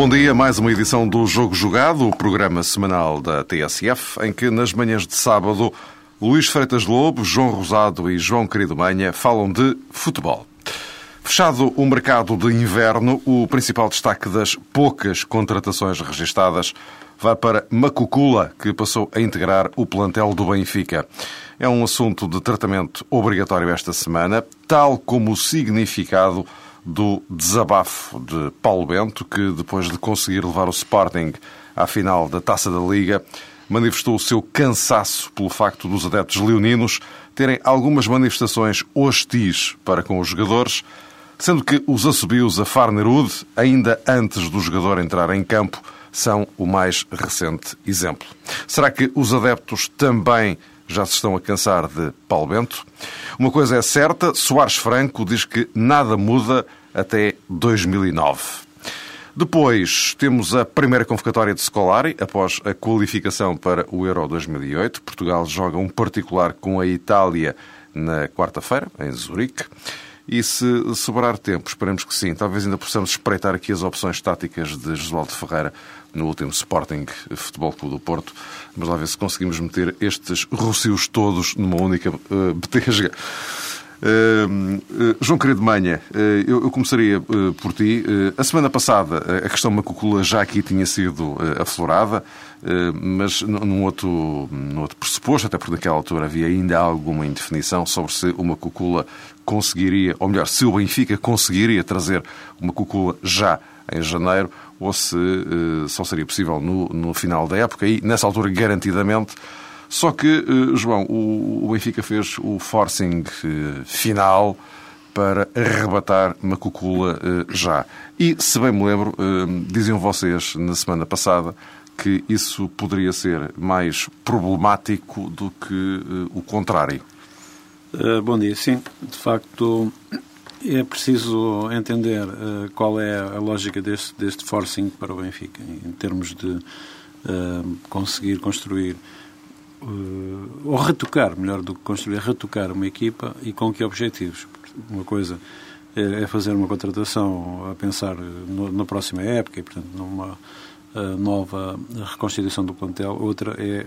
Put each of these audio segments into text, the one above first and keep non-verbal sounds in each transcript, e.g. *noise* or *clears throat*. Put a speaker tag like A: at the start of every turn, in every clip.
A: Bom dia, mais uma edição do Jogo Jogado, o programa semanal da TSF, em que nas manhãs de sábado Luís Freitas Lobo, João Rosado e João Querido Manha falam de futebol. Fechado o mercado de inverno, o principal destaque das poucas contratações registadas vai para Macucula, que passou a integrar o plantel do Benfica. É um assunto de tratamento obrigatório esta semana, tal como o significado do desabafo de Paulo Bento, que depois de conseguir levar o Sporting à final da Taça da Liga, manifestou o seu cansaço pelo facto dos adeptos leoninos terem algumas manifestações hostis para com os jogadores, sendo que os assobios a Farnerud, ainda antes do jogador entrar em campo, são o mais recente exemplo. Será que os adeptos também já se estão a cansar de Paulo Bento? Uma coisa é certa, Soares Franco diz que nada muda até 2009. Depois temos a primeira convocatória de Scolari, após a qualificação para o Euro 2008. Portugal joga um particular com a Itália na quarta-feira, em Zurique. E se sobrar tempo, esperemos que sim, talvez ainda possamos espreitar aqui as opções táticas de Josualdo Ferreira no último Sporting Futebol Clube do Porto. Vamos lá ver se conseguimos meter estes rocios todos numa única uh, betesga. Uh, uh, João Querido Manha, uh, eu, eu, começaria por ti. a semana passada a questão Macucula já aqui tinha sido aflorada, mas num outro, num outro pressuposto, até porque naquela altura havia ainda alguma indefinição sobre se o Macucula conseguiria, ou melhor, se o Benfica conseguiria trazer o Macucula já em janeiro, ou se só seria possível no, no final da época, e nessa altura garantidamente só que, eh, João, o Benfica fez o forcing eh, final para arrebatar Macucula já. E, se bem me lembro, diziam vocês na semana passada que isso poderia ser mais problemático do que o contrário.
B: bom dia, sim. De facto, é preciso entender qual é a lógica deste, deste forcing para o Benfica, em termos de conseguir construir uh, ou retocar, melhor do que construir, retocar uma equipa e com que objetivos? Uma coisa é, é fazer uma contratação a pensar no, na próxima época e, portanto, numa uh, nova reconstituição do plantel. Outra é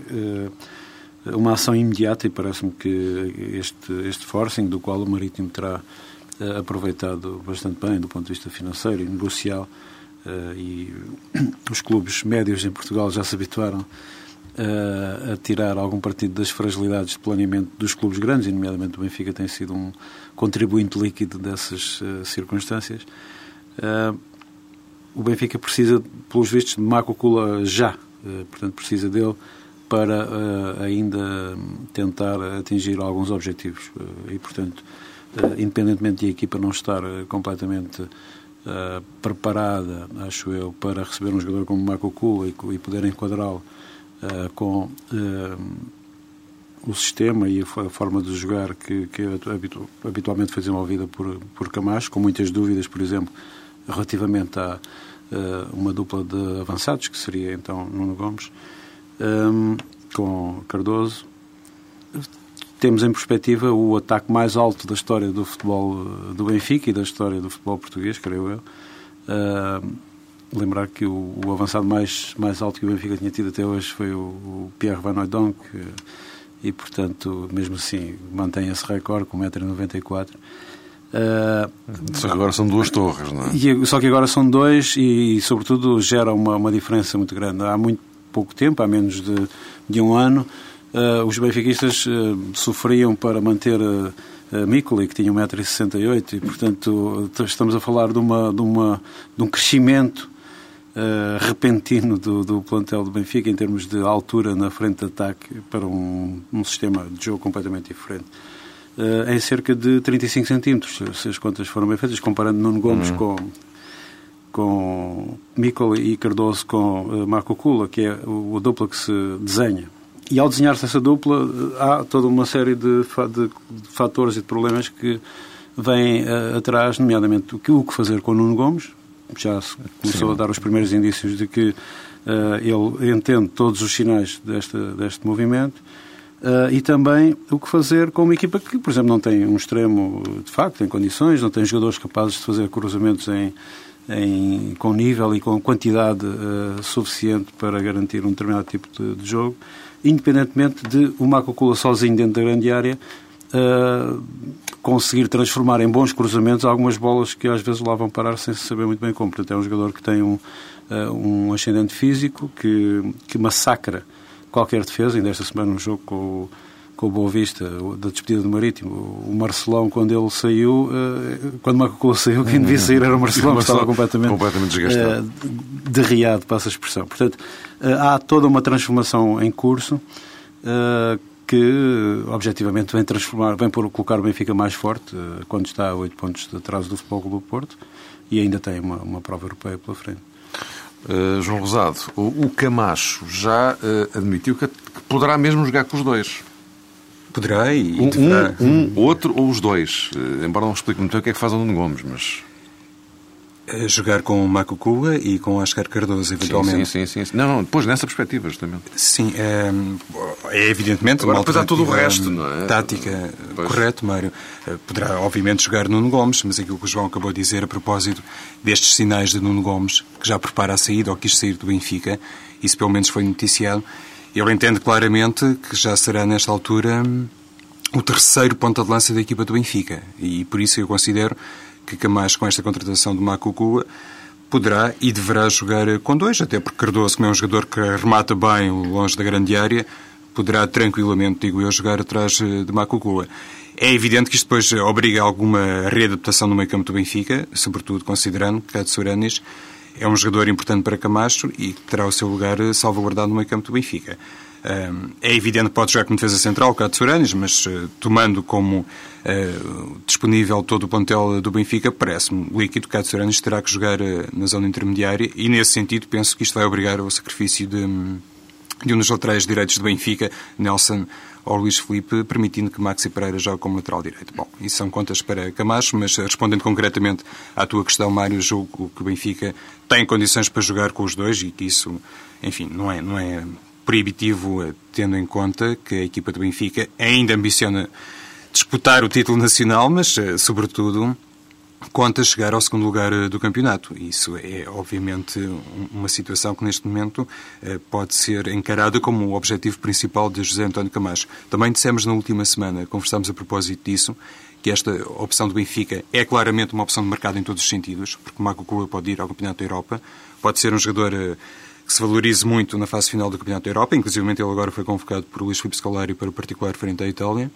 B: uh, uma ação imediata e parece-me que este, este forcing, do qual o Marítimo terá aproveitado bastante bem do ponto de vista financeiro e negocial, e *clears throat* os clubes médios em Portugal já se habituaram a, a tirar algum partido das fragilidades de planeamento dos clubes grandes, e nomeadamente o Benfica tem sido um contribuinte líquido dessas uh, circunstâncias. Uh, o Benfica precisa, pelos vistos, de Marco Cula já, uh, portanto precisa dele para ainda tentar atingir alguns objetivos e, portanto, independentemente de a equipa não estar completamente preparada, acho eu, para receber um jogador como Marco Cula e, e poder enquadrá-lo com o sistema e a forma de jogar que, que habitualmente foi desenvolvida por, por Camacho, com muitas dúvidas, por exemplo, relativamente a uh, uma dupla de avançados, que seria então Nuno Gomes, um, com Cardoso. Temos em perspectiva o ataque mais alto da história do futebol do Benfica e da história do futebol português, creio eu. Uh, lembrar que o, o, avançado mais, mais alto que o Benfica tinha tido até hoje foi o, o Pierre Van Hooydonk e, portanto, mesmo assim, mantém esse recorde com 1,94m.
A: Uh, só que agora são duas torres, não é?
B: E, só que agora são dois e, sobretudo, gera uma, uma diferença muito grande. Há muito pouco tempo, há menos de, de um ano, os benfiquistas uh, sofriam para manter uh, Micoli, que tinha 1,68m, e, portanto, estamos a falar de, uma, de, uma, de um crescimento uh, repentino do, do plantel do Benfica em termos de altura na frente de ataque para um, um sistema de jogo completamente diferente. Uh, em cerca de 35 centímetros, se as contas foram bem feitas, comparando Nuno Gomes uhum. com com Micoli e Cardoso com uh, Marco Cula, que é o, o dupla que se desenha e ao desenhar-se essa dupla, há toda uma série de, de, de fatores e de problemas que vêm uh, atrás, nomeadamente o que, o que fazer com o Nuno Gomes. Já se começou Sim. a dar os primeiros indícios de que uh, ele entende todos os sinais deste, deste movimento. Uh, e também o que fazer com uma equipa que, por exemplo, não tem um extremo de facto em condições, não tem jogadores capazes de fazer cruzamentos em, em, com nível e com quantidade uh, suficiente para garantir um determinado tipo de, de jogo, independentemente de o Macocula sozinho dentro da grande área uh, conseguir transformar em bons cruzamentos algumas bolas que às vezes lá vão parar sem saber muito bem como. Portanto, é um jogador que tem um, uh, um ascendente físico que, que massacra qualquer defesa. Ainda esta semana, um jogo com o com o Boa Vista, da despedida do Marítimo. O Marcelão, quando ele saiu, eh, quando Macacou saiu, quem devia sair era o *laughs* Marcelão, que estava completamente,
A: completamente desgastado.
B: Eh, derriado, passa a expressão. Portanto, eh, há toda uma transformação em curso que, objetivamente, vem transformar, vem por colocar o Benfica mais forte, quando está a 8 pontos de atraso do Futebol Clube do Porto, e ainda tem uma, uma prova europeia pela frente.
A: Uh, João Rosado, o, o Camacho já uh, admitiu que, que poderá mesmo jogar com os dois.
C: Poderá e
A: um, deverá. Um, um, outro ou os dois. Uh, embora não explique muito bem o que é que faz o Nuno Gomes, mas...
C: A jogar com o Marco Cuba e com Oscar Cardoso, eventualmente.
A: Sim, sim, sim. sim. Não, não, depois nessa perspectiva, justamente.
C: Sim, é, é evidentemente
A: Agora, depois há todo o resto, não é?
C: Tática, pois. correto, Mário. Eh, poderá, obviamente, jogar Nuno Gomes, mas aquilo que o João acabou de dizer a propósito destes sinais de Nuno Gomes, que já prepara a saída ou quis sair do Benfica, isso pelo menos foi noticiado, ele entende claramente que já será, nesta altura, o terceiro ponta de lança da equipa do Benfica. E por isso eu considero que Camacho, com esta contratação do Macucu, poderá e deverá jogar com dois, até porque Cardoso, como é um jogador que remata bem longe da grande área, poderá tranquilamente, digo eu, jogar atrás de Macucu. É evidente que isto depois obriga a alguma readaptação no meio campo do Benfica, sobretudo considerando que Katsuranis é um jogador importante para Camacho e terá o seu lugar salvaguardado no meio campo do Benfica. É evidente que pode jogar como defesa central o Katsuranis, mas eh, tomando como eh, disponível todo o plantel do Benfica, parece-me líquido que Katsuranis terá que jogar eh, na zona intermediária e, nesse sentido, penso que isto vai obrigar ao sacrifício de, de um dos laterais direitos do Benfica, Nelson ou Luís Felipe, permitindo que Maxi Pereira jogue como lateral direito. Bom, isso são contas para Camacho, mas respondendo concretamente à tua questão, Mário, julgo que o Benfica tem condições para jogar com os dois e que isso, enfim, não é, não é proibitivo, eh, tendo em conta que a equipa do Benfica ainda ambiciona disputar o título nacional, mas, eh, sobretudo, conta chegar ao segundo lugar eh, do campeonato. Isso é, obviamente, uma situação que, neste momento, pode ser encarada como o objetivo principal de José António Camacho. Também dissemos na última semana, conversámos a propósito disso, que esta opção do Benfica é claramente uma opção de mercado em todos os sentidos, porque o Marco Cuba pode ir ao Campeonato da Europa, pode ser um jogador que se valorize muito na fase final do Campeonato da Europa, inclusive ele agora foi convocado por Luís Filipe Scolari para o particular frente à Itália.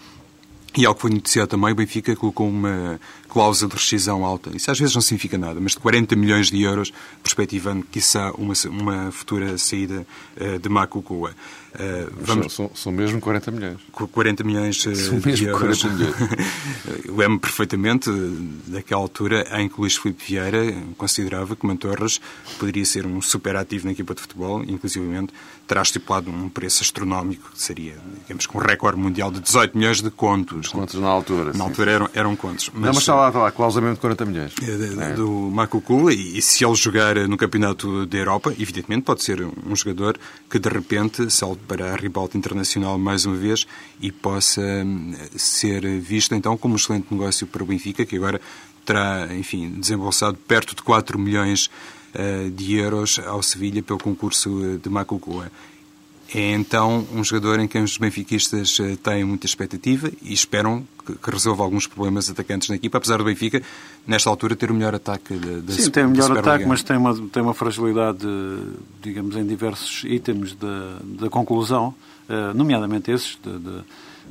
C: E algo que foi noticiado também, o Benfica colocou uma cláusula de rescisão alta. Isso às vezes não significa nada, mas de 40 milhões de euros, perspectivando, quiçá, uma, uma futura saída uh, de Macucua.
A: Uh, vamos... são, são, mesmo 40 milhões.
C: 40 milhões uh,
A: são mesmo
C: de euros.
A: 40 milhões. *laughs*
C: Lembro perfeitamente daquela altura em que Luís Filipe Vieira considerava que Mantorras poderia ser um super ativo na equipa de futebol, inclusivamente terá estipulado um preço astronómico, que seria, digamos, com um recorde mundial de 18 milhões de contos.
A: Contos na altura.
C: Na sim. altura eram, eram contos.
A: Mas, Não, mas está lá, está lá, cláusula mesmo de 40 milhões.
C: É, é. Do Macucu, e, e se ele jogar no Campeonato da Europa, evidentemente pode ser um jogador que de repente salte para a ribalta internacional mais uma vez e possa hum, ser visto então como um excelente negócio para o Benfica, que agora terá, enfim, desembolsado perto de 4 milhões uh, de euros ao Sevilha pelo concurso eh, de Macucua. É então um jogador em quem os benfiquistas eh, têm muita expectativa e esperam que, que resolva alguns problemas atacantes na equipa, apesar do Benfica, nesta altura, ter o melhor ataque da
B: Sim, tem o melhor ataque, mas tem uma, tem uma fragilidade, digamos, em diversos itens da, da conclusão, uh, nomeadamente esses, de, de,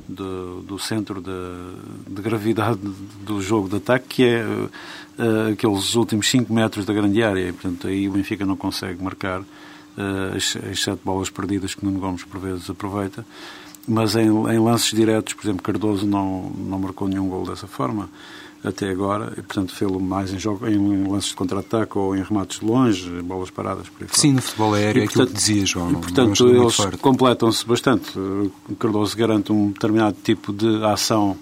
B: de, do centro de, de, gravidade do jogo de ataque, que é uh, aqueles últimos 5 metros da grande área. E, portanto, aí o Benfica não consegue marcar as, as sete bolas perdidas que Nuno Gomes por vezes aproveita. Mas em, em, lances diretos, por exemplo, Cardoso não, não marcou nenhum gol dessa forma. até agora, e portanto fê-lo mais em, jogo, em lances de contra-ataque ou em remates de longe, bolas paradas. Por aí
C: Sim, no futebol aéreo, e, é aquilo que dizia, João.
B: E, portanto, eles completam-se bastante. Cardoso garante um determinado tipo de ação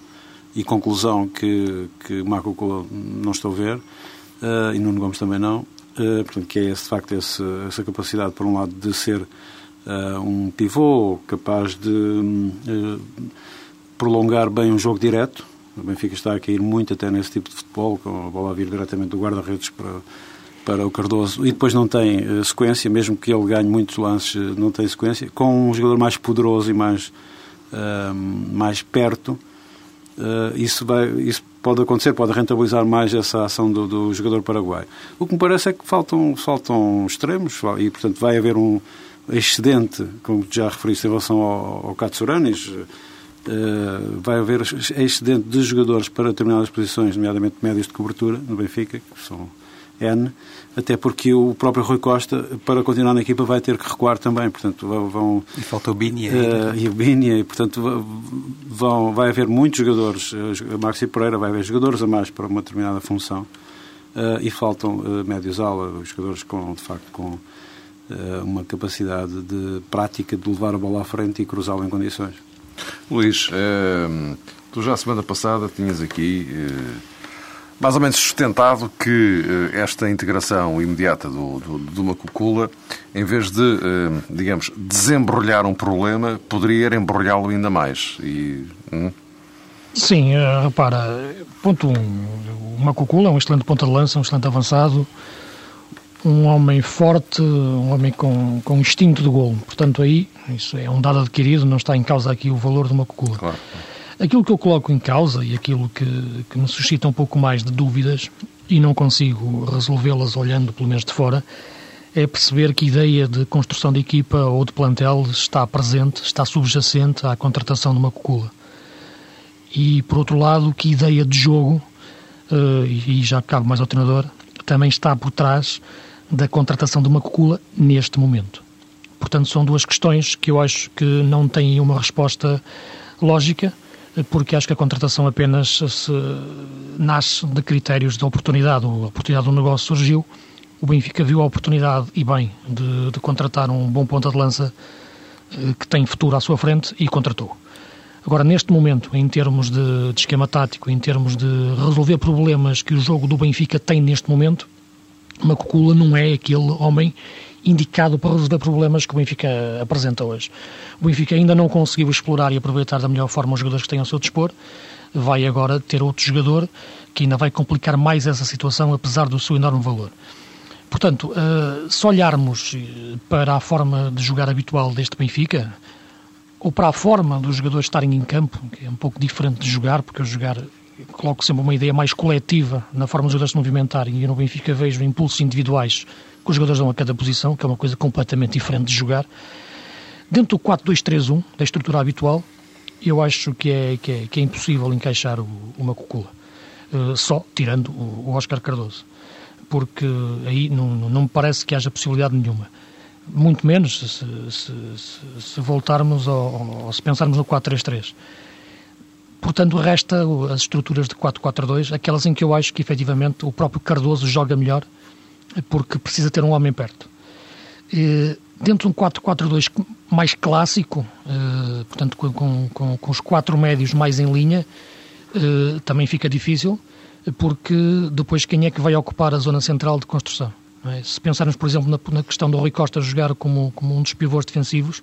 B: e conclusão que, que Marco não estou a ver, uh, e Nuno Gomes também não, uh, portanto, que é esse, de facto esse, essa capacidade, por um lado, de ser uh, um pivô capaz de prolongar bem um jogo direto, o Benfica está a cair muito até nesse tipo de futebol, com a bola a vir diretamente do guarda-redes para, para o Cardoso, e depois não tem uh, sequência, mesmo que ele ganhe muitos lances, uh, não tem sequência. Com um jogador mais poderoso e mais, uh, mais perto, eh, isso, vai, isso pode acontecer, pode rentabilizar mais essa ação do, do jogador paraguai. O que me parece é que faltam, faltam extremos, e portanto vai haver um excedente, como já referiste em relação ao, ao Uh, vai haver excedente de jogadores para determinadas posições, nomeadamente médios de cobertura no Benfica, que são N, até porque o próprio Rui Costa, para continuar na equipa, vai ter que recuar também. Portanto, vão,
C: e falta o Bini
B: uh, E o Bini, e portanto, vão, vai haver muitos jogadores, a Maxi Pereira vai haver jogadores a mais para uma determinada função, uh, e faltam uh, médios ala, jogadores com, de facto, com uma capacidade de prática de levar a bola à frente e cruzá-la em condições.
A: Luís, eh, tu já a semana passada tinhas aqui eh, mais ou menos sustentado que eh, esta integração imediata do, do, de uma cucula, em vez de, digamos, desembrulhar um problema, poderia embrulhá-lo ainda mais. E,
D: hum? Sim, repara, ponto um, uma cucula é um excelente ponta de lança, um excelente avançado, um homem forte, um homem com, com instinto de golo. Portanto, aí, isso é um dado adquirido, não está em causa aqui o valor de uma cocula. Claro. Aquilo que eu coloco em causa e aquilo que, que me suscita um pouco mais de dúvidas, e não consigo resolvê-las olhando pelo menos de fora, é perceber que ideia de construção de equipa ou de plantel está presente, está subjacente à contratação de uma cocula. E, por outro lado, que ideia de jogo, uh, e já cabe mais ao treinador, também está por trás da contratação de uma cocula neste momento. Portanto, são duas questões que eu acho que não têm uma resposta lógica, porque acho que a contratação apenas se nasce de critérios de oportunidade. A oportunidade do negócio surgiu, o Benfica viu a oportunidade, e bem, de, de contratar um bom ponta de lança eh, que tem futuro à sua frente e contratou. Agora, neste momento, em termos de, de esquema tático, em termos de resolver problemas que o jogo do Benfica tem neste momento, Macucula não é aquele homem indicado para resolver problemas que o Benfica apresenta hoje. O Benfica ainda não conseguiu explorar e aproveitar da melhor forma os jogadores que têm ao seu dispor. Vai agora ter outro jogador que ainda vai complicar mais essa situação, apesar do seu enorme valor. Portanto, eh, se olharmos eh, para a forma de jogar habitual deste Benfica, ou para a forma dos jogadores estarem em campo, que é um pouco diferente de jogar, porque eu jogar coloco sempre uma ideia mais coletiva na forma dos jogadores se movimentarem e no Benfica vejo impulsos individuais que os jogadores a cada posição, que é uma coisa completamente diferente de jogar. Dentro do 4-2-3-1, da estrutura habitual, eu acho que é, que é, que é impossível encaixar o, uma cucula, uh, só tirando o, o Oscar Cardoso, porque aí não, não me parece que haja possibilidade nenhuma. Muito menos se, se, se, se voltarmos ou se pensarmos no 4-3-3. Portanto, resta as estruturas de 4-4-2, aquelas em que eu acho que efetivamente o próprio Cardoso joga melhor, porque precisa ter um homem perto. E, dentro de um 4-4-2 mais clássico, eh, portanto, com, com, com, os quatro médios mais em linha, eh, também fica difícil, porque depois quem é que vai ocupar a zona central de construção? É? Se pensarmos, por exemplo, na, na, questão do Rui Costa jogar como, como um dos pivôs defensivos,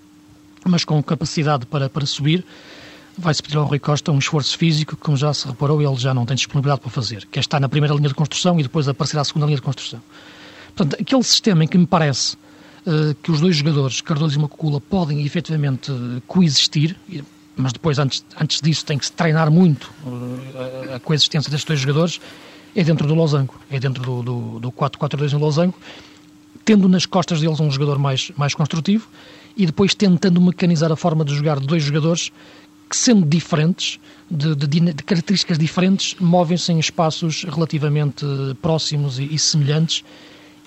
D: mas com capacidade para, para subir, vai-se pedir ao Rui Costa um esforço físico que, como já se reparou, ele já não tem disponibilidade para fazer, que é estar na primeira linha de construção e depois aparecer à segunda linha de construção. Portanto, aquele sistema em que me parece uh, que os dois jogadores, Cardoso e Macula, podem efetivamente uh, coexistir, mas depois, antes, antes disso, tem que se treinar muito uh, a coexistência destes dois jogadores, é dentro do losango, é dentro do, do, do 4-4-2 no losango, tendo nas costas deles um jogador mais, mais construtivo e depois tentando mecanizar a forma de jogar de dois jogadores que, sendo diferentes, de, de, de características diferentes, movem-se em espaços relativamente próximos e, e, semelhantes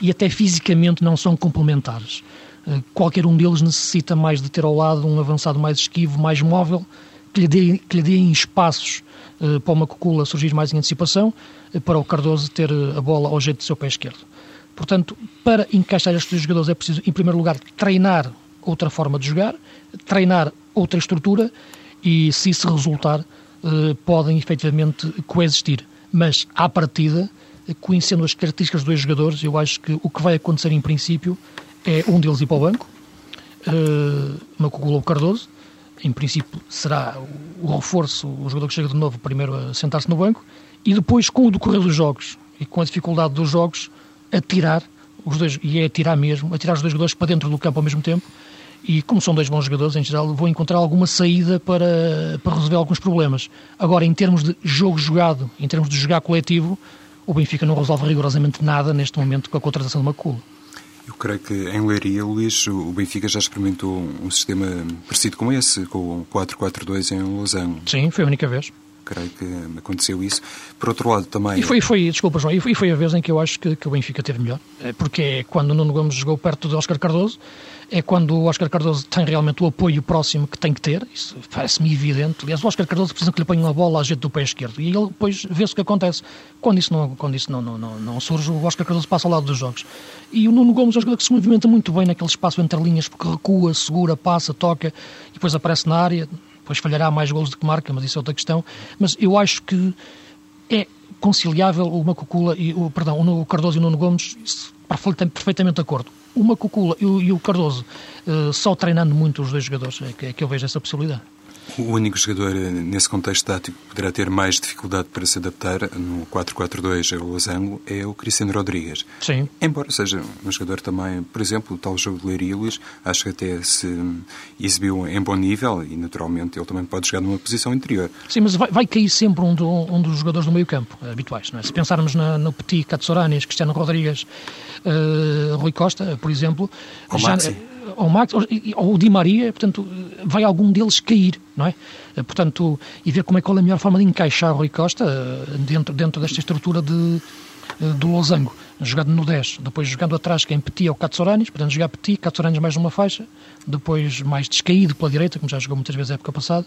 D: e até fisicamente não são complementares. Uh, qualquer um deles necessita mais de ter ao lado um avançado mais esquivo, mais móvel, que lhe deem, que lhe deem espaços uh, para o Macucula surgir mais em antecipação, uh, para o Cardoso ter a bola ao jeito do seu pé esquerdo. Portanto, para encaixar estes dois jogadores é preciso, em primeiro lugar, treinar outra forma de jogar, treinar outra estrutura e, se isso resultar, podem efetivamente coexistir. Mas, à partida, conhecendo as características dos dois jogadores, eu acho que o que vai acontecer em princípio é um deles ir para o banco, uh, Macucula Cardoso, em princípio será o reforço, o jogador que chega de novo primeiro a sentar-se no banco, e depois, com o decorrer dos jogos e com a dificuldade dos jogos, atirar os dois, e é atirar mesmo, atirar os dois jogadores para dentro do campo ao mesmo tempo, e como são dois bons jogadores, em geral, vão encontrar alguma saída para, para resolver alguns problemas. Agora, em termos de jogo jogado, em termos de jogar coletivo, o Benfica não resolve rigorosamente nada neste momento com a contratação de Macula.
C: Eu creio que em Leiria, Luís, o Benfica já experimentou um sistema parecido com esse, com o 4-4-2 em Lausanne.
D: Sim, foi a única vez
C: creio que aconteceu isso. Por outro lado, também.
D: E foi, foi desculpa, João, e foi, foi a vez em que eu acho que, que o Benfica teve melhor. É porque é quando o Nuno Gomes jogou perto de Oscar Cardoso, é quando o Oscar Cardoso tem realmente o apoio próximo que tem que ter, isso parece-me evidente. Aliás, o Oscar Cardoso precisa que lhe ponha uma bola à jeito do pé esquerdo e ele depois vê-se o que acontece. Quando isso, não, quando isso não, não, não, não surge, o Oscar Cardoso passa ao lado dos jogos. E o Nuno Gomes é um jogador que se movimenta muito bem naquele espaço entre linhas, porque recua, segura, passa, toca e depois aparece na área depois falhará mais golos do que marca, mas isso é outra questão. Mas eu acho que é conciliável o Macucula e o, perdão, o Cardoso e o Nuno Gomes, perfeitamente de acordo. O Macucula e o, e o Cardoso, uh, só treinando muito os dois jogadores, é que, é que eu vejo essa possibilidade.
C: O único jogador eh, nesse contexto tático que poderá ter mais dificuldade para se adaptar no 4-4-2 ao losango é o Cristiano Rodrigues.
D: Sim.
C: Embora seja um jogador também, por exemplo, o tal jogo de acho que até se exibiu em bom nível e naturalmente ele também pode jogar numa posição interior.
D: Sim, mas vai, vai cair sempre um, do, um, dos jogadores do meio campo eh, habituais. É? Se pensarmos na, no Petit, Katsouranis, Cristiano Rodrigues, uh, Rui Costa, por exemplo...
C: Ou já, Maxi
D: ou Max ou o Di Maria, portanto, vai algum deles cair, não é? Portanto, e ver como é qual é a melhor forma de encaixar o Rui Costa eh, dentro, dentro desta estrutura de, eh, do losango, jogado no 10, depois jogando atrás quem Petit ou Katsouranis, portanto jogar Petit, Katsouranis mais numa faixa, depois mais descaído pela direita, como já jogou muitas vezes na época passada,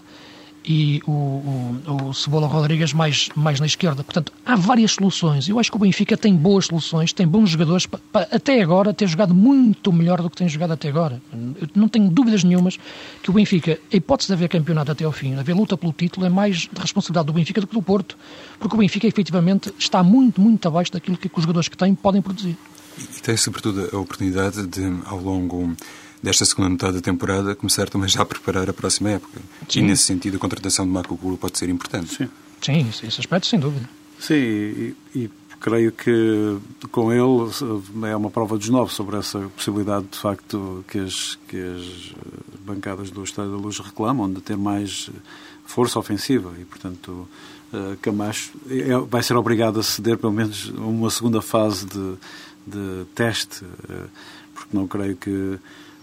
D: e o, o, o, Cebola Rodrigues mais, mais na esquerda. Portanto, há várias soluções. Eu acho que o Benfica tem boas soluções, tem bons jogadores para, para até agora ter jogado muito melhor do que tem jogado até agora. Eu não tenho dúvidas nenhumas que o Benfica, a hipótese de haver campeonato até ao fim, haver luta pelo título, é mais de responsabilidade do Benfica do que do Porto. Porque o Benfica, efetivamente, está muito, muito abaixo daquilo que os jogadores que tem podem produzir.
C: E tem, sobretudo, a oportunidade de, ao longo desta segunda metade da temporada, começar também já a preparar a próxima época. Sim. E nesse sentido a contratação de Marco Gulu pode ser importante.
D: Sim, Sim esse aspecto sem dúvida.
B: Sim, e, e, creio que com ele é uma prova dos nove sobre essa possibilidade de facto que as, que as bancadas do Estado da Luz reclamam de ter mais força ofensiva e portanto eh, Camacho é, vai ser obrigado a ceder pelo menos uma segunda fase de, de teste eh, porque não creio que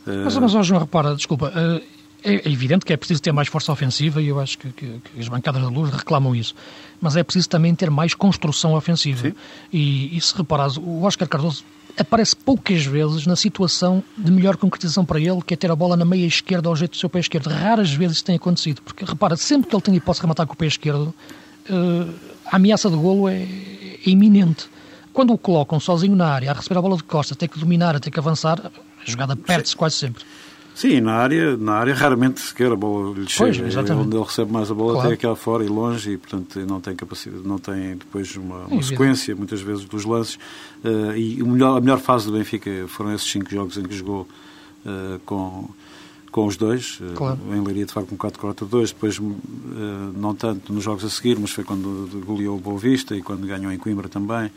D: mas, mas João, repara, desculpa, eh, é evidente que é preciso ter mais força ofensiva e eu acho que, que, que, as bancadas da luz reclamam isso. Mas é preciso também ter mais construção ofensiva. E, e, se reparares, o Oscar Cardoso aparece poucas vezes na situação de melhor concretização para ele, que é ter a bola na meia esquerda ao jeito do seu pé esquerdo. Raras vezes isso tem acontecido. Porque, repara, sempre que ele tem hipótese de rematar com o pé esquerdo, uh, a ameaça de golo é, é iminente. Quando o colocam sozinho na área, a receber a bola de costa, tem que dominar, tem que avançar, a jogada perde-se quase sempre.
B: Sim, na área, na área raramente sequer a bola lhe chega. Pois, é onde ele recebe mais a bola claro. até cá fora e longe e, portanto, não tem capacidade, não tem depois uma, uma sequência, muitas vezes, dos lances. Uh, e o melhor, a melhor fase do Benfica foram esses cinco jogos em que jogou uh, com, com os dois. Eh, claro. Uh, em Leiria, de facto, com 4-4-2. Depois, não tanto nos jogos a seguir, mas foi quando goleou o Boa Vista e quando ganhou em Coimbra também.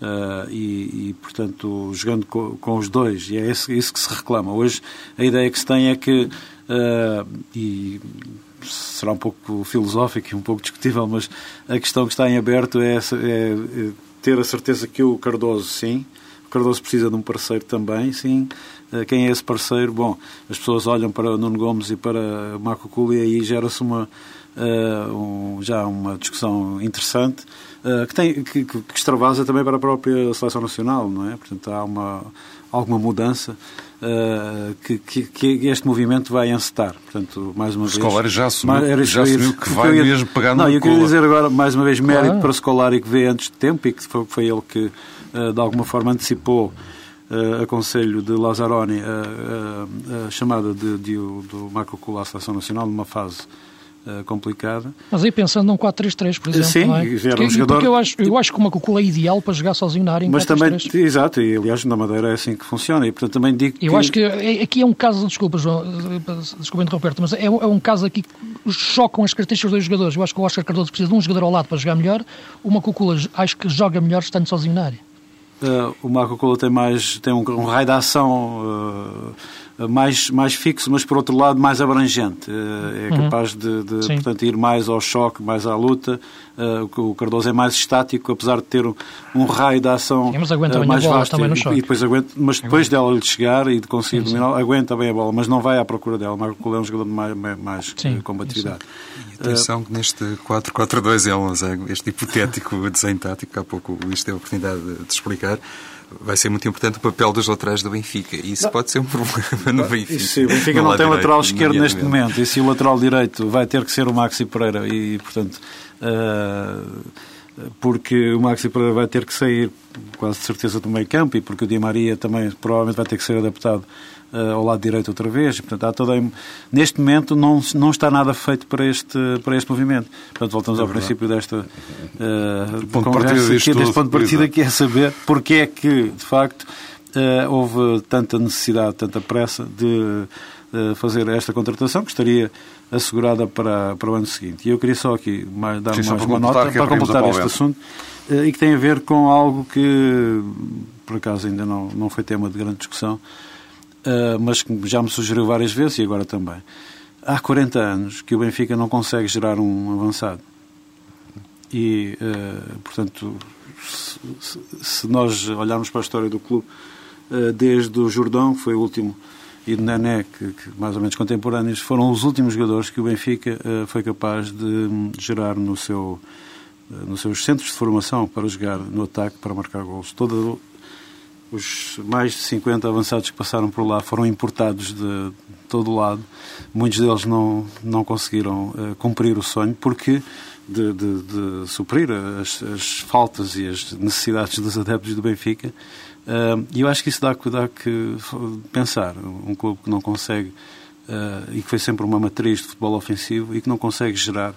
B: Uh, e, e, portanto, jogando com, com, os dois, e é esse, isso que se reclama. Hoje, a ideia que se tem é que, uh, e será um pouco filosófico e um pouco discutível, mas a questão que está em aberto é, é, é ter a certeza que o Cardoso, sim, Cardoso precisa de um parceiro também, sim. Uh, quem é esse parceiro? Bom, as pessoas olham para Nuno Gomes e para Marco Culi e aí gera-se uma um, já uma discussão interessante que, tem, que, que extravasa também para a própria seleção nacional, não é? Portanto, há uma, alguma mudança uh, que, que, que, este movimento vai encetar. Portanto, mais uma
A: vez... Já assumiu, já assumiu que vai ia, mesmo pegar no
B: Não, eu queria dizer agora, mais uma vez, mérito claro. para Scolari que veio antes de tempo e que foi, foi ele que, uh, de alguma forma, antecipou uh, a conselho de Lazzaroni a, chamada de, de, do Marco Culo à Seleção Nacional numa fase uh, complicada.
D: Mas aí pensando num 4-3-3, por exemplo.
B: Sim,
D: é?
B: era
D: porque,
B: um jogador...
D: porque eu acho, eu acho que o Macucula é ideal para jogar sozinho na área em
B: Mas também, exato, e aliás na Madeira é assim que funciona, e portanto também digo
D: Eu
B: que...
D: acho que é, aqui é um caso, desculpa João, desculpa interromper mas é, é um caso aqui que chocam as características dos dois jogadores. Eu acho que o Oscar Cardoso precisa de um jogador ao lado para jogar melhor, o Macucula acho que joga melhor estando sozinho na área.
B: Uh, o Marco Cola tem mais tem um, um raio de ação uh, mais, mais fixo, mas por outro lado mais abrangente. Eh, é uhum. capaz de, de portanto, ir mais ao choque, mais à luta. Eh, o Cardoso é mais estático, apesar de ter um raio de ação Sim,
D: mas aguenta
B: eh, mais
D: vasto. Também no choque.
B: E depois aguenta, mas depois aguenta. dela lhe chegar e de conseguir sim, dominar, aguenta bem a bola, mas não vai à procura dela. O Marco Cola é um jogador de mais, mais sim, combatividade.
C: E atenção que neste 4-4-2 é um, este hipotético desenho tático, há pouco isto teve a oportunidade de explicar vai ser muito importante o papel dos laterais do Benfica. E isso não. pode ser um problema no Benfica.
B: Isso, o Benfica não tem direito, lateral esquerdo neste momento. E se o lateral direito vai ter que ser o Maxi Pereira e, portanto, uh, porque o Maxi Pereira vai ter que sair quase de certeza do meio campo e porque o Di Maria também provavelmente vai ter que ser adaptado uh, ao lado direito outra vez. Portanto, há toda, neste momento não, não está nada feito para este, para este movimento. Portanto, voltamos é ao princípio desta uh,
A: ponto de
B: aqui, deste ponto de partida, que é saber porque é que, de facto, uh, houve tanta necessidade, tanta pressa de fazer esta contratação, que estaria assegurada para, para o ano seguinte. E eu queria só aqui mais, dar Sim, mais uma nota para completar este assunto e que tem a ver com algo que, por acaso, ainda não, não foi tema de grande discussão, uh, mas que já me sugeriu várias vezes e agora também. Há 40 anos que o Benfica não consegue gerar um avançado. E, uh, portanto, se, se, nós olharmos para a história do clube, uh, desde o Jordão, que foi o último, e do Nené, que, que, mais ou menos contemporâneos, foram os últimos jogadores que o Benfica foi capaz de um, gerar no seu, nos seus centros de formação para jogar no ataque, para marcar gols. Todo, os mais de 50 avançados que passaram por lá foram importados de todo lado. Muitos deles não, não conseguiram uh, cumprir o sonho porque de, de, de suprir as, as, faltas e as necessidades dos adeptos do Benfica. Uh, e eu acho que isso dá, dá que pensar. Um clube que não consegue, uh, e que foi sempre uma matriz de futebol ofensivo, e que não consegue gerar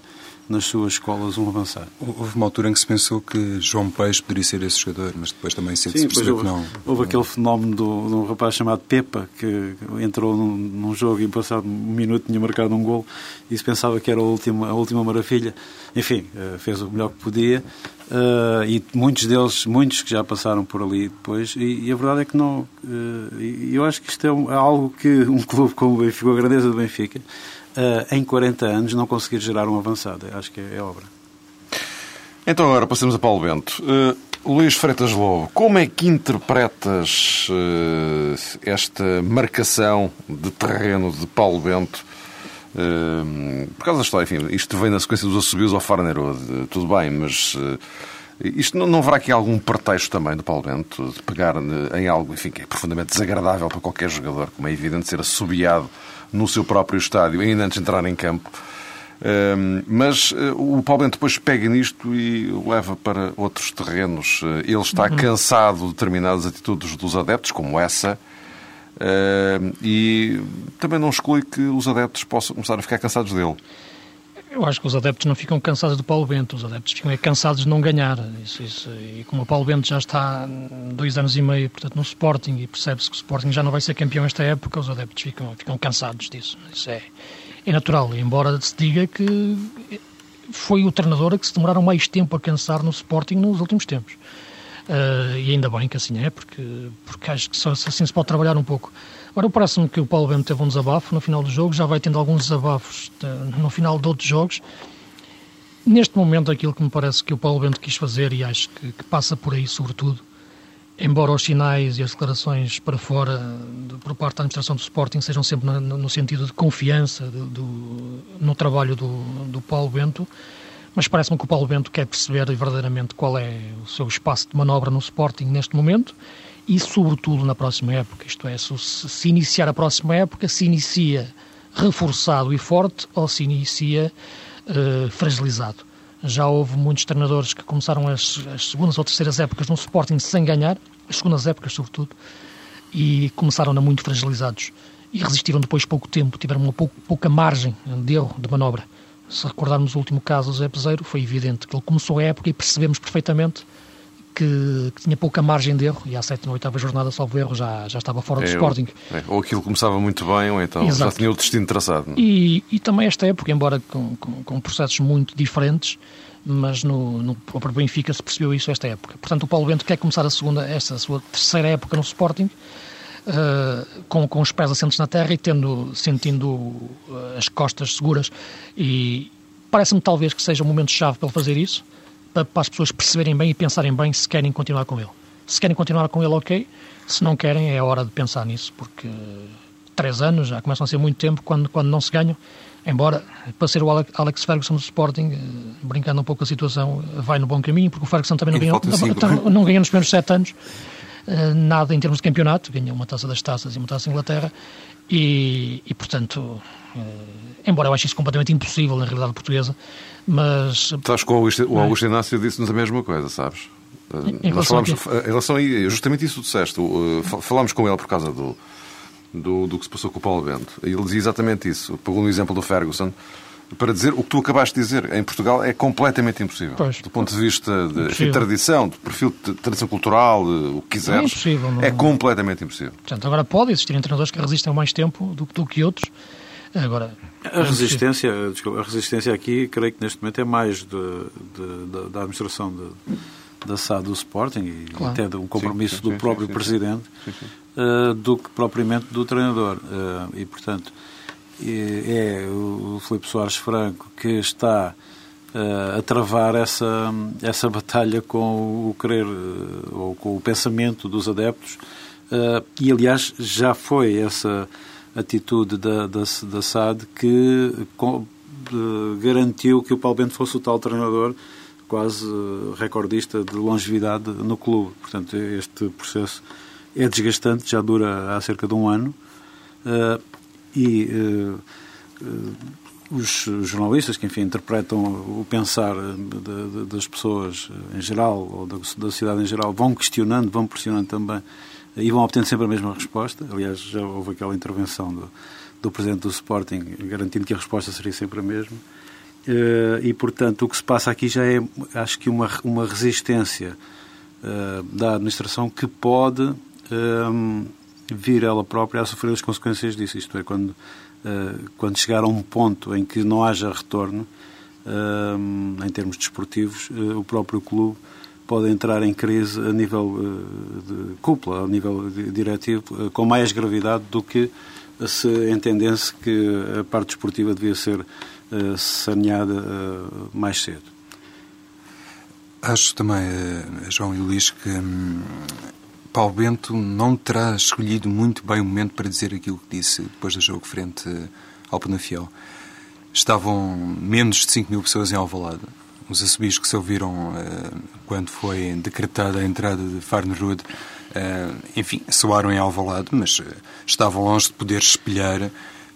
B: nas suas escolas um avançado.
C: Houve uma altura em que se pensou que João Peixe poderia ser esse jogador, mas depois também se percebeu
B: que
C: não.
B: Houve aquele fenómeno do, de um rapaz chamado Pepa, que entrou num, num, jogo e passado um minuto tinha marcado um gol e se pensava que era a última, a última maravilha. Enfim, eh, fez o melhor que podia. Uh, e muitos deles, muitos que já passaram por ali depois, e, e a verdade é que não. Uh, eu acho que isto é, é algo que um *laughs* clube como o Benfica, a grandeza do Benfica, uh, em 40 anos não conseguir gerar um avançado. Acho que é, é obra.
A: Então agora passamos a Paulo Bento. Uh, Luís Freitas Lobo, como é que interpretas uh, esta marcação de terreno de Paulo Bento? Uh, por causa da história, enfim, isto vem na sequência dos assobios ao Farnerode, tudo bem, mas isto não, não haverá aqui algum pretexto também do Paulo Bento de pegar em algo enfim, que é profundamente desagradável para qualquer jogador, como é evidente ser assobiado no seu próprio estádio, ainda antes de entrar em campo. mas eh, o Bento depois pega nisto e leva para outros terrenos. Eh, ele está uhum. cansado de determinadas atitudes dos adeptos, como essa, e também não exclui que os adeptos possam começar a ficar cansados dele.
D: Eu acho que os adeptos não ficam cansados do Paulo Bento, os adeptos ficam é cansados de não ganhar. Isso, isso. E como o Paulo Bento já está dois anos e meio portanto, no Sporting e percebe-se que o Sporting já não vai ser campeão esta época, os adeptos ficam, ficam cansados disso. Isso é, é natural, embora se diga que foi o treinador a que se demoraram mais tempo a cansar no Sporting nos últimos tempos. Uh, e ainda bem que assim é, porque, porque acho que só assim se pode trabalhar um pouco. Agora parece-me que o Paulo Bento teve um desabafo no final do jogo, já vai tendo alguns desabafos de, no final de outros jogos. Neste momento, aquilo que me parece que o Paulo Bento quis fazer, e acho que, que passa por aí sobretudo, embora os sinais e as declarações para fora por parte da administração do Sporting sejam sempre no, no sentido de confiança do, do, no trabalho do, do Paulo Bento, mas parece-me que o Paulo Bento quer perceber verdadeiramente qual é o seu espaço de manobra no Sporting neste momento e, sobretudo, na próxima época. Isto é, se, iniciar a próxima época, se inicia reforçado e forte ou se inicia uh, fragilizado. Já houve muitos treinadores que começaram as, as, segundas ou terceiras épocas no Sporting sem ganhar, as segundas épocas, sobretudo, e começaram a muito fragilizados. E resistiram depois pouco tempo, tiveram uma pouca margem de erro, de manobra. Se recordarmos o último caso do Zé Peseiro, foi evidente que ele começou a época e percebemos perfeitamente que, que, tinha pouca margem de erro e à sétima ou oitava jornada, salvo erro, já, já estava fora do é, Sporting.
A: É, ou aquilo começava muito bem, ou então Exato. já tinha o destino traçado.
D: É? E, e também esta época, embora com, com, com processos muito diferentes, mas no, no próprio Benfica se percebeu isso esta época. Portanto, o Paulo Bento quer começar a segunda, esta a sua terceira época no Sporting, uh, com, com os pés assentes na terra e tendo, sentindo uh, as costas seguras. E parece-me talvez que seja um momento-chave para ele fazer isso para, para as pessoas perceberem bem e pensarem bem se querem continuar com ele. Se querem continuar com ele, ok. Se não querem, é hora de pensar nisso, porque três anos já começam a ser muito tempo quando, quando não se ganham. Embora, para ser o Alex Ferguson do Sporting, eh, brincando um pouco a situação, vai no bom caminho, porque o Ferguson também não ganhou, não, não ganhou nos primeiros sete anos eh, nada em termos de campeonato, ganhou uma taça das taças e uma taça da Inglaterra, e, e portanto, eh, embora eu ache isso completamente impossível na realidade portuguesa, mas...
A: Estás com o Augusto, o Augusto Inácio disse-nos a mesma coisa, sabes? Em Nós falámos, em relação a justamente isso que disseste, falámos com ele por causa do, do, do que se passou com o Paulo Bento. Ele dizia exatamente isso. Pegou no exemplo do Ferguson para dizer o que tu acabaste de dizer. Em Portugal é completamente impossível. Pois, do ponto de vista de, tradição, do perfil de tradição cultural, o que quiseres. É impossível. Não... É completamente impossível.
D: Portanto, agora pode existir treinadores que resistem mais tempo do, do que outros. Agora,
B: a resistência, desculpa, a resistência aqui, creio que neste momento é mais de, de, de, da administração de, da SAD do Sporting e claro. até de um compromisso sim, sim, do próprio sim, Presidente uh, do que propriamente do treinador. Uh, e, portanto, é, o Filipe Soares Franco que está uh, a travar essa, essa batalha com o querer ou com o pensamento dos adeptos e, aliás, já foi essa atitude da, da, da SAD que garantiu que o Paulo Bento fosse o tal treinador quase recordista de longevidade no clube. Portanto, este processo é desgastante, já dura há cerca de um ano. E uh, os jornalistas que, enfim, interpretam o pensar de, de, das pessoas em geral, ou da, da sociedade em geral, vão questionando, vão pressionando também e vão obtendo sempre a mesma resposta. Aliás, já houve aquela intervenção do, do Presidente do Sporting garantindo que a resposta seria sempre a mesma. Uh, e, portanto, o que se passa aqui já é, acho que, uma, uma resistência da administração que pode vir ela própria a sofrer as consequências disso. Isto é, quando, quando chegar a um ponto em que não haja retorno, em termos desportivos, o próprio clube pode entrar em crise a nível de cúpula, a nível diretivo, com mais gravidade do que se entendesse que a parte desportiva devia ser uh, saneada uh, mais cedo.
C: Acho também, uh, João e Luís, que um, Paulo Bento não terá escolhido muito bem o momento para dizer aquilo que disse depois do jogo frente ao Penafiel. Estavam menos de 5 mil pessoas em Alvalade os assobios que se ouviram uh, quando foi decretada a entrada de Farnerud, uh, enfim, soaram em Alvalade, mas uh, estavam longe de poder espelhar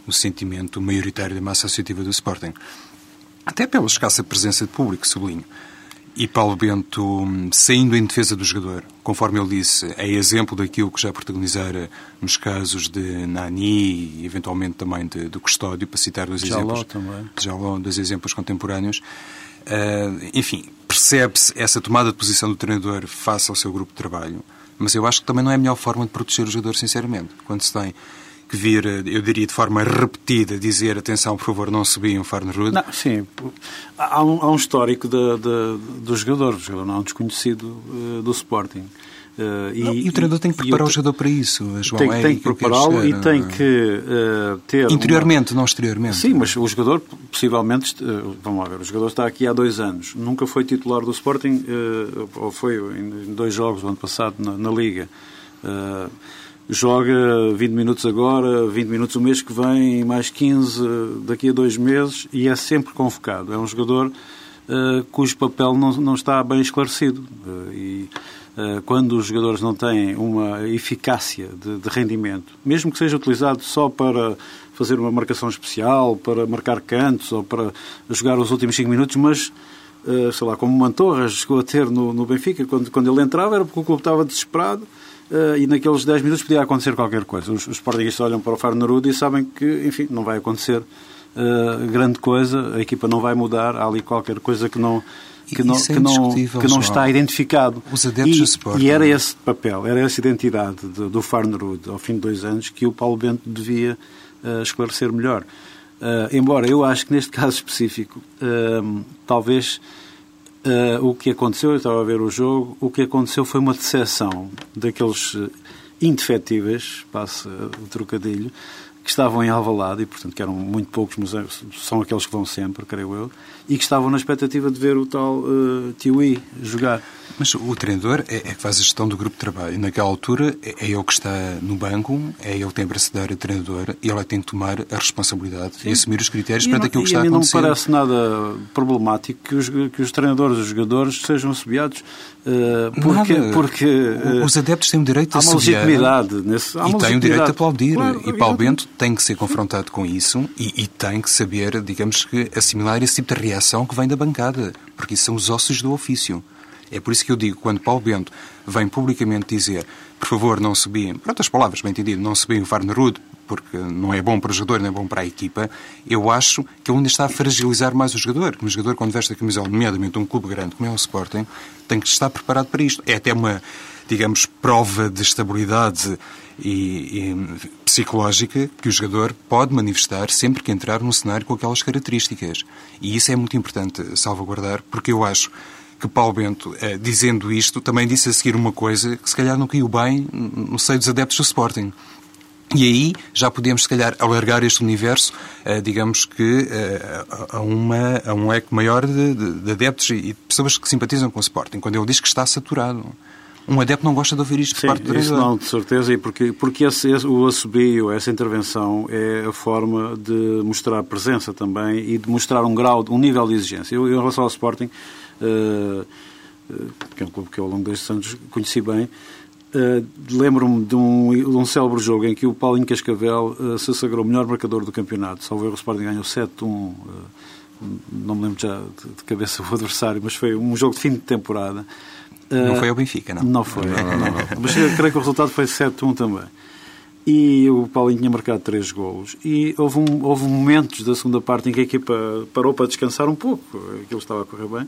C: o sentimento maioritário da massa associativa do Sporting. Até pela escassa presença de público, sublinho. E Paulo Bento, hum, saindo em defesa do jogador, conforme ele disse, é exemplo daquilo que já protagonizara nos casos de Nani e eventualmente também de, do Custódio, para citar dois
B: Jaló
C: exemplos.
B: Também.
C: Jaló, dois exemplos contemporâneos. Uh, enfim, percebe-se essa tomada de posição do treinador face ao seu grupo de trabalho, mas eu acho que também não é a melhor forma de proteger o jogador, sinceramente. Quando se tem que vir, eu diria de forma repetida, dizer atenção, por favor, não subiam Farnerud.
B: Não, sim. Há um, há um histórico de, de, do jogador. O jogador não é um desconhecido uh, do Sporting.
C: Uh, e, não, e, o treinador tem que preparar o, o jogador para isso, João.
B: Tem, é tem que prepará-lo e tem que uh, ter.
C: Interiormente, uma... não exteriormente.
B: Sim, mas o jogador, possivelmente, uh, vamos lá ver, o jogador está aqui há dois anos, nunca foi titular do Sporting, ou foi em dois jogos o ano passado na, na Liga. Joga 20 minutos agora, 20 minutos o mês que vem, mais 15 daqui a dois meses e é sempre convocado. É um jogador cujo papel não, não está bem esclarecido. e eh, quando os jogadores não têm uma eficácia de, de, rendimento, mesmo que seja utilizado só para fazer uma marcação especial, para marcar cantos ou para jogar os últimos 5 minutos, mas, sei lá, como o Mantorra chegou a ter no, no Benfica, quando, quando ele entrava era porque o clube estava desesperado Uh, e naqueles 10 minutos podia acontecer qualquer coisa. Os, os olham para o Faro Narudo e sabem que, enfim, não vai acontecer uh, grande coisa, a equipa não vai mudar, há ali qualquer coisa que não, que não, é que não, que não está identificado.
C: Os adeptos
B: e,
C: Sport,
B: e era esse papel, era essa identidade do, do Farnerud ao fim de dois anos que o Paulo Bento devia uh, esclarecer melhor. Embora eu acho que neste *laughs* caso específico, uh, o que aconteceu, eu estava a ver o jogo, o que aconteceu foi uma decepção daqueles indefetíveis, passa o trocadilho, que estavam em Alvalade, e portanto que eram muito poucos, mas são aqueles que vão sempre, creio eu, e que estavam na expectativa de ver o tal uh, Tiwi jogar.
C: Mas o treinador é, é, que faz a gestão do grupo de trabalho. Naquela altura é, é ele que está no banco, é ele que tem para se dar a treinador e ele tem que tomar a responsabilidade Sim. e assumir os critérios para aquilo que está a acontecer.
B: não parece nada problemático que os, que os treinadores, os jogadores sejam assobiados uh, porque, nada. porque uh,
C: os adeptos têm o direito a
B: uma legitimidade nesse,
C: há e têm o direito a aplaudir claro, e Paulo Bento tem que ser confrontado com isso e, e tem que saber, digamos que, assimilar esse tipo de reação que vem da bancada, porque isso são os ossos do ofício. É por isso que eu digo, quando Paulo Bento vem publicamente dizer por favor, não subiem, por outras palavras, bem entendido, não subiem o Farnerud, porque não é bom para o jogador, não é bom para a equipa, eu acho que ele ainda está a fragilizar mais o jogador. Um jogador, quando veste a camisola, nomeadamente um clube grande como é o Sporting, tem que estar preparado para isto. É até uma, digamos, prova de estabilidade e, e, psicológica que o jogador pode manifestar sempre que entrar num cenário com aquelas características. E isso é muito importante salvaguardar, porque eu acho que Paulo Bento, eh, dizendo isto, também disse a seguir uma coisa que se calhar não caiu bem no seio dos adeptos do Sporting. E aí já podemos, se calhar, alargar este universo, eh, digamos que, eh, a, uma, a um leque maior de, de, de adeptos e de pessoas que simpatizam com o Sporting, quando ele diz que está saturado. Um adepto não gosta de ouvir isto
B: Sim,
C: por parte do
B: isso não, de certeza, e porque, porque esse, esse, o assobio, essa intervenção, é a forma de mostrar presença também e de mostrar um grau, um nível de exigência. Eu, em relação ao Sporting, que é um clube que eu ao longo destes anos conheci bem, Uh, Lembro-me de um, de um célebre jogo em que o Paulinho Cascavel uh, se sagrou o melhor marcador do campeonato. Salvo o Sporting ganhou 7-1. Uh, não me lembro já de, de, cabeça o *laughs* adversário, mas foi um jogo de fim de temporada.
C: Não foi ao Benfica, não?
B: Não foi, não, não, não. *laughs* mas creio que o resultado foi 7-1 também. E o Paulinho tinha marcado três golos. E houve, um, houve momentos da segunda parte em que a equipa parou para descansar um pouco. Aquilo estava a correr bem.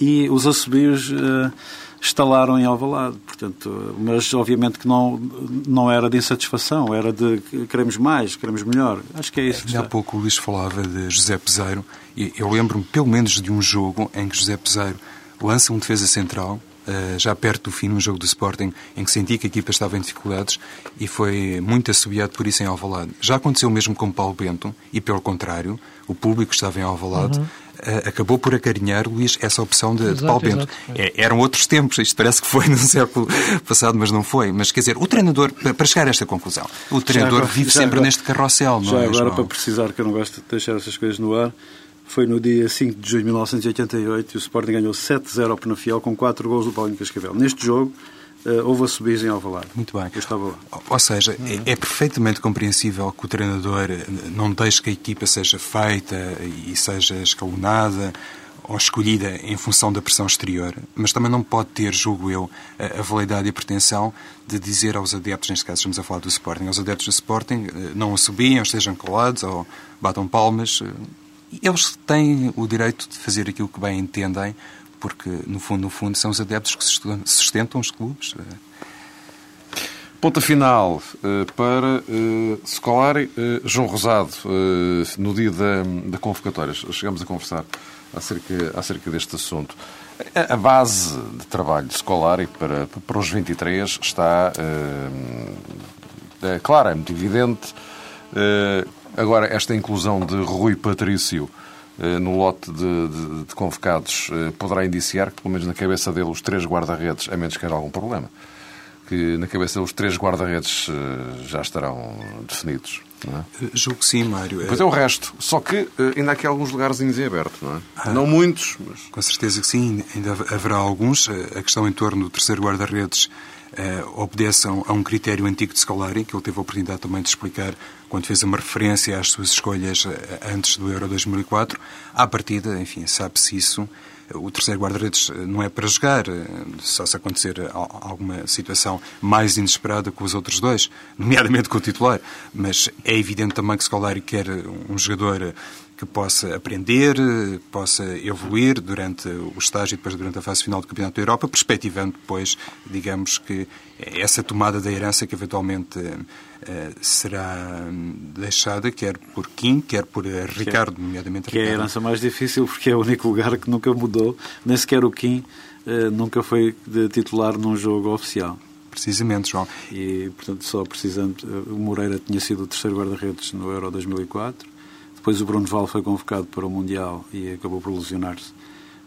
B: E os assobios uh, estalaram em Alvalade. Portanto, mas obviamente que não, não era de insatisfação, era de queremos mais, queremos melhor. Acho que é isso. Que
C: Há pouco o Luís falava de José Peseiro. E eu lembro-me pelo menos de um jogo em que José Peseiro lança um defesa central eh, já perto do fim, num jogo do Sporting, em que senti que a equipa estava em dificuldades e foi muito assobiado por isso em Alvalade. Já aconteceu mesmo com Paulo Bento e, pelo contrário, o público estava em Alvalade. Uhum. Uh, acabou por acarinhar, Luís, essa opção de, exato, de Paulo Bento. É, eram outros tempos, isto parece que foi no *laughs* século passado, mas não foi. Mas quer dizer, o treinador, para chegar a esta conclusão, o treinador agora, vive sempre agora, neste carrossel, não
B: já
C: é?
B: Já agora, para precisar, que eu não gosto de deixar essas coisas no ar, foi no dia 5 de junho de 1988 e o Sporting ganhou 7-0 ao Penafiel com 4 gols do Paulinho Cascavel. Neste jogo, houve a subir em Alvalade.
C: Muito bem.
B: Eu estava lá.
C: Ou seja, uhum. é, é, perfeitamente compreensível que o treinador não deixe que a equipa seja feita e seja escalonada ou escolhida em função da pressão exterior, mas também não pode ter, julgo eu, a, a validade e a pretensão de dizer aos adeptos, neste caso estamos a falar do Sporting, aos adeptos do Sporting, eh, não a subiem, ou estejam calados, ou batam palmas, eh, eles têm o direito de fazer aquilo que bem entendem, porque, no fundo, no fundo, são os adeptos que sustentam os clubes.
A: Ponta final uh, para uh, Scolari, João Rosado, no dia da, da convocatória. Chegamos a conversar acerca, acerca deste assunto. A, a base de trabalho de Scolari para, para os 23 está é clara, é muito evidente. agora, esta inclusão de Rui Patrício no lote de, de, de convocados poderá indiciar que, pelo menos na cabeça dele, os três guarda-redes, a menos que haja algum problema que na cabeça os três guarda-redes eh, já estarão definidos. Não é?
C: Eh, julgo que sim, Mário.
A: Pois é o resto. Só que eh, ainda há aqui alguns lugares em aberto, não é? Ah, não muitos, mas...
C: Com certeza que sim, ainda haverá alguns. A questão em torno do terceiro guarda-redes uh, obedece a um, critério antigo de Scolari, que ele teve a oportunidade também de explicar quando fez uma referência às suas escolhas antes do Euro 2004. À partida, enfim, sabe-se isso o terceiro guarda-redes eh, não é para jogar, eh, só se acontecer alguma situação mais inesperada com os outros dois, *laughs* nomeadamente com o titular. Mas é evidente também que Scolari quer um jogador que possa aprender, que possa evoluir durante o estágio e depois durante a fase final do Campeonato da Europa, perspectivando depois, digamos que essa tomada da herança que eventualmente eh, será deixada, quer por Kim, quer por eh, Ricardo, nomeadamente
B: que Ricardo. Que é a herança mais difícil, porque é o único lugar que nunca mudou, nem sequer o Kim eh, nunca foi de titular num jogo oficial.
C: Precisamente, João.
B: E, portanto, só precisando. O Moreira tinha sido o terceiro guarda-redes no Euro 2004. Depois o Bruno Val foi convocado para o Mundial e acabou por lesionar-se.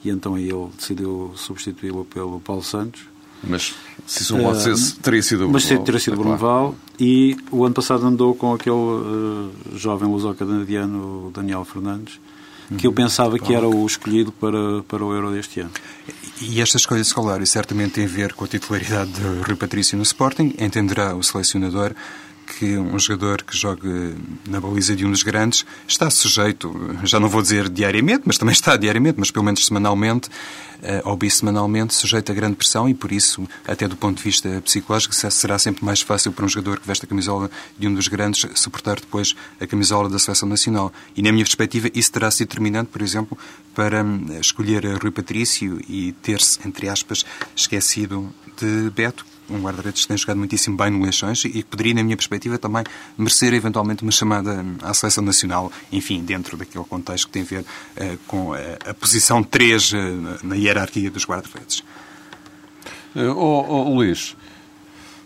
B: E então aí ele decidiu substituí-lo pelo Paulo Santos.
A: Mas se isso pode ser, uh, teria sido
B: Mas sim, teria sido Bruno Val. E o ano passado andou com aquele uh, jovem luso-canadiano, Daniel Fernandes, que eu uhum. pensava que era o escolhido para, para o Euro deste ano.
C: E esta escolha de Scolari certamente tem a ver com a titularidade de Rui Patrício no Sporting. Entenderá o selecionador que um jogador que jogue na baliza de um dos grandes está sujeito, já não vou dizer diariamente, mas também está diariamente, mas pelo menos semanalmente, uh, ou bissemanalmente, sujeito a grande pressão e por isso, até do ponto de vista psicológico, será sempre mais fácil para um jogador que veste a camisola de um dos grandes suportar depois a camisola da Seleção Nacional. E na minha perspectiva, isso terá sido determinante, por exemplo, para hum, escolher Rui Patrício e ter-se, entre aspas, esquecido de Beto, um guarda-redes que tem jogado muitíssimo bem no Leixões e que poderia, na minha perspectiva, também merecer eventualmente uma chamada à seleção nacional, enfim, dentro daquele contexto que tem a ver uh, com a, a, posição 3 uh, na hierarquia dos guarda-redes.
A: Uh, oh, oh, Luís,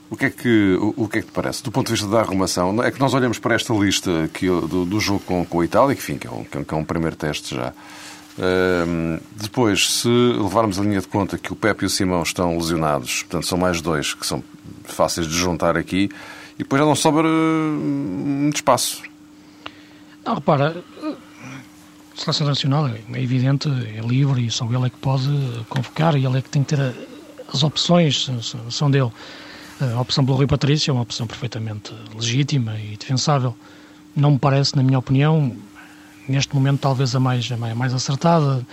A: o que, é que, o, o, que é que te parece? Do ponto de vista da arrumação, é que nós olhamos para esta lista aqui do, do jogo com, com a Itália, que, enfim, que é, um, que é um primeiro teste já. Depois, se levarmos a linha de conta que o Pepe e o Simão estão lesionados, portanto são mais dois que são fáceis de juntar aqui, e depois já não sobra muito espaço.
D: Não, repara, a seleção nacional é evidente, é livre e só ele é que pode convocar e ele é que tem que ter as opções, são dele. A opção pelo Rui Patrício é uma opção perfeitamente legítima e defensável. Não me parece, na minha opinião, neste momento talvez a mais, a mais acertada.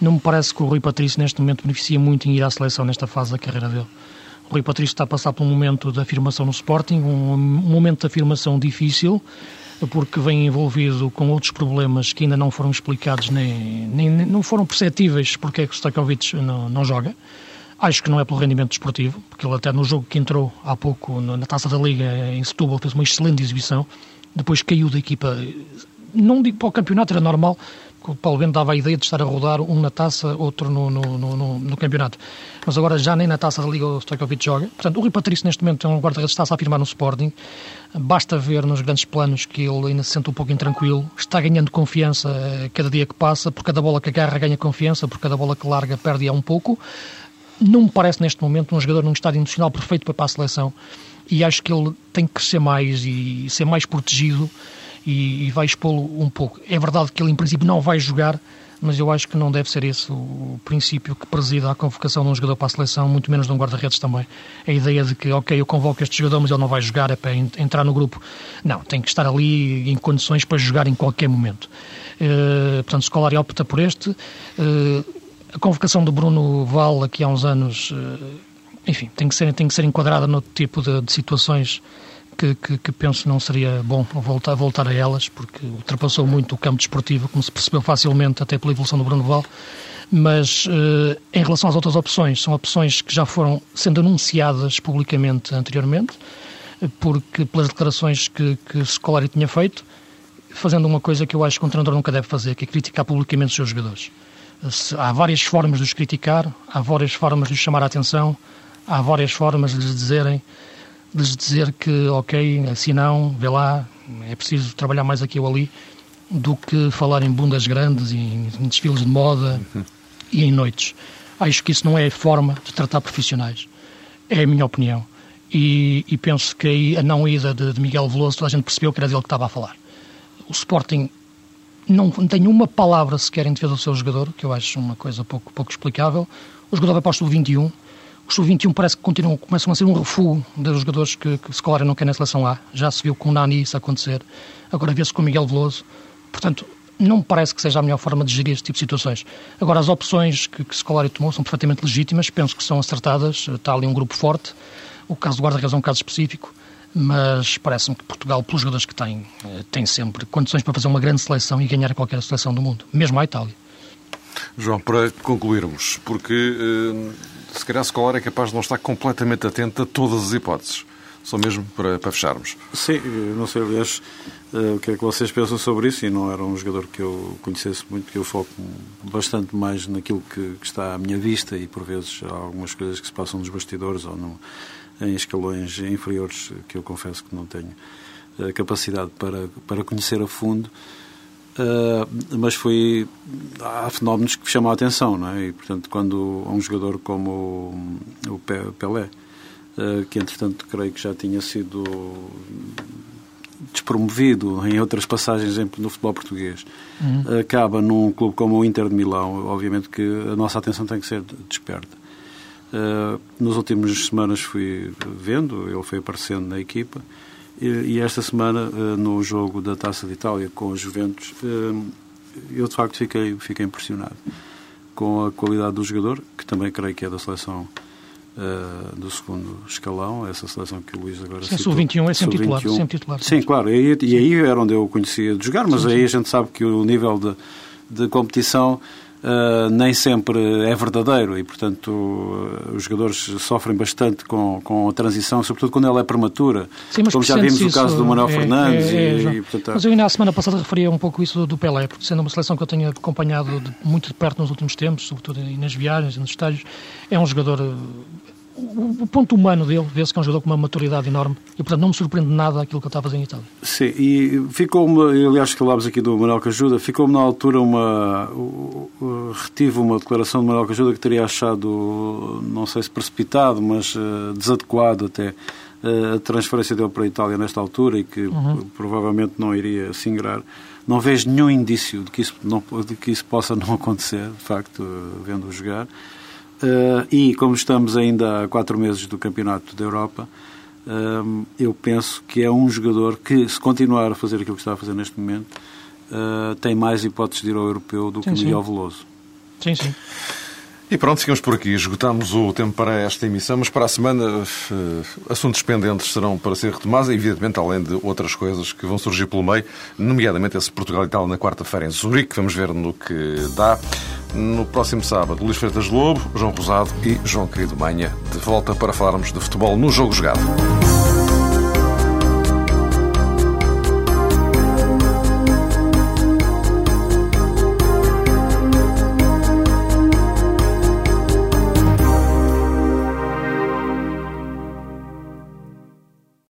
D: Não me parece que o Rui Patrício neste momento beneficia muito em ir à seleção nesta fase da carreira dele. O Rui Patrício está a passar por um momento de afirmação no Sporting, um momento de afirmação difícil, porque vem envolvido com outros problemas que ainda não foram explicados nem, nem não foram perceptíveis porque é que o Stakhovich não, não joga. Acho que não é pelo rendimento desportivo, porque ele até no jogo que entrou há pouco na Taça da Liga em Setúbal fez uma excelente exibição, depois caiu da equipa não digo para o campeonato, era normal, o Paulo Bento dava a ideia de estar a rodar um na taça, outro no, no, no, no campeonato. Mas agora já nem na taça da Liga o Stojkovic joga. Portanto, o Rui Patrício neste momento é um guarda-redes está-se a afirmar no Sporting. Basta ver nos grandes planos que ele ainda se sente um pouco intranquilo. Está ganhando confiança eh, cada dia que passa. Por cada bola que agarra ganha confiança. Por cada bola que larga perde-a um pouco. Não me parece neste momento um jogador num estado emocional perfeito para a seleção. E acho que ele tem que crescer mais e ser mais protegido e, e vai expô-lo um pouco. É verdade que ele, em princípio, não vai jogar, mas eu acho que não deve ser esse o princípio que presida a convocação de um jogador para a seleção, muito menos de um guarda-redes também. A ideia de que, ok, eu convoco este jogador, mas ele não vai jogar, é para entrar no grupo. Não, tem que estar ali em condições para jogar em qualquer momento. Uh, portanto, Scolari opta por este. Uh, a convocação do Bruno Val aqui há uns anos, uh, enfim, tem que ser, tem que ser enquadrada no tipo de, de situações que, que, que, penso não seria bom voltar, voltar a elas, porque ultrapassou muito o campo desportivo, como se percebeu facilmente até pela evolução do Bruno Val. Mas eh, em relação às outras opções, são opções que já foram sendo anunciadas publicamente anteriormente. porque pelas declarações que, que Scolari tinha feito, fazendo uma coisa que eu acho que um treinador nunca deve fazer, que é criticar publicamente os seus jogadores. Há várias formas de os criticar, há várias formas de os chamar a atenção, há várias formas de lhes dizerem, lhes dizer que, ok, assim não, vê lá, é preciso trabalhar mais aqui ou ali, do que falar em bundas grandes e em desfiles de moda uhum. e em noites. Acho que isso não é forma de tratar profissionais. É a minha opinião. E, e penso que aí a não ida de, de, Miguel Veloso, toda a gente percebeu que era dele que estava a falar. O Sporting não tem uma palavra sequer em defesa do seu jogador, que eu acho uma coisa pouco, pouco explicável. O jogador vai para o sub-21. O sub-21 parece que continuam, começam a ser um refúgio dos jogadores que, que Scolari não quer na seleção A. Já se viu com o Nani isso acontecer. Agora vê-se com o Miguel Veloso. Portanto, não me parece que seja a melhor forma de gerir este tipo de situações. Agora, as opções que, que Scolari tomou são perfeitamente legítimas, penso que são acertadas, está ali um grupo forte. O caso do guarda-redes é um caso específico, mas parece-me que Portugal, pelos jogadores que tem, eh, tem sempre condições para fazer uma grande seleção e ganhar qualquer seleção do mundo, mesmo a Itália.
A: João, para concluirmos, porque eh, se calhar Scolari é capaz de não estar completamente atento a todas as hipóteses. Só mesmo para, para fecharmos.
B: Sim, não sei, aliás, uh, o que é que vocês pensam sobre isso, e não era um jogador que eu conhecesse muito, porque eu foco bastante mais naquilo que, que está à minha vista e, por vezes, há algumas coisas que se passam nos bastidores ou no, em escalões inferiores que eu confesso que não tenho uh, capacidade para, para conhecer a fundo. Uh, mas foi há fenómenos que chamam a atenção, não é? E, portanto, quando um jogador como o, o Pelé eh, que entretanto creio que já tinha sido despromovido em outras passagens no futebol português, uhum. acaba num clube como o Inter de Milão, obviamente que a nossa atenção tem que ser desperta. Uh, nos últimos semanas fui vendo, ele foi aparecendo na equipa, e, e esta semana, uh, no jogo da Taça de Itália com os Juventus, uh, eu de facto fiquei, fiquei impressionado com a qualidade do jogador, que também creio que é da seleção uh, do segundo escalão, essa seleção que o Luís agora
D: Sim, citou. Sub-21 é sempre titular, sempre titular.
B: Sim, claro, e, e, aí era onde eu conhecia de jogar, mas sim, aí sim. a gente sabe que o nível de, de competição Uh, nem sempre é verdadeiro e, portanto, uh, os jogadores sofrem bastante com, com a transição, sobretudo quando ela é prematura.
D: Sim,
B: Como já vimos o caso do Manuel é, Fernandes. É, é,
D: e, e, portanto, mas eu ainda a semana passada referia um pouco isso do Pelé, porque sendo uma seleção que eu tenho acompanhado de, muito de perto nos últimos tempos, sobretudo nas viagens, nos estádios, é um jogador o, ponto humano dele vê-se que é um jogador com uma maturidade enorme e, portanto, não me surpreende nada aquilo que ele está a fazer em Itália.
B: Sim, e ficou-me, aliás, falámos aqui do Manuel Cajuda, ficou-me na altura uma. retive uma declaração do Manuel Cajuda que teria achado, não sei se precipitado, mas uh, desadequado até uh, a transferência dele para a Itália nesta altura e que uhum. provavelmente não iria se ingrar. Não vejo nenhum indício de que isso, não, de que isso possa não *laughs* acontecer, de facto, uh, vendo-o jogar. Uh, e como estamos ainda a quatro meses do Campeonato da Europa, uh, eu penso que é um jogador que, se continuar a fazer aquilo que está a fazer neste momento, uh, tem mais hipóteses de ir ao europeu do sim, que o Miguel Veloso.
D: Sim, sim.
A: E pronto, ficamos por aqui. Esgotamos o tempo para esta emissão, mas para a semana uh, assuntos pendentes serão para ser retomados, evidentemente, além de outras coisas que vão surgir pelo meio, nomeadamente esse Portugal e tal na quarta-feira em Zurique. Vamos ver no que dá. No próximo sábado, Luís Freitas Lobo, João Rosado e João Querido Manha, de volta para falarmos de futebol no jogo jogado.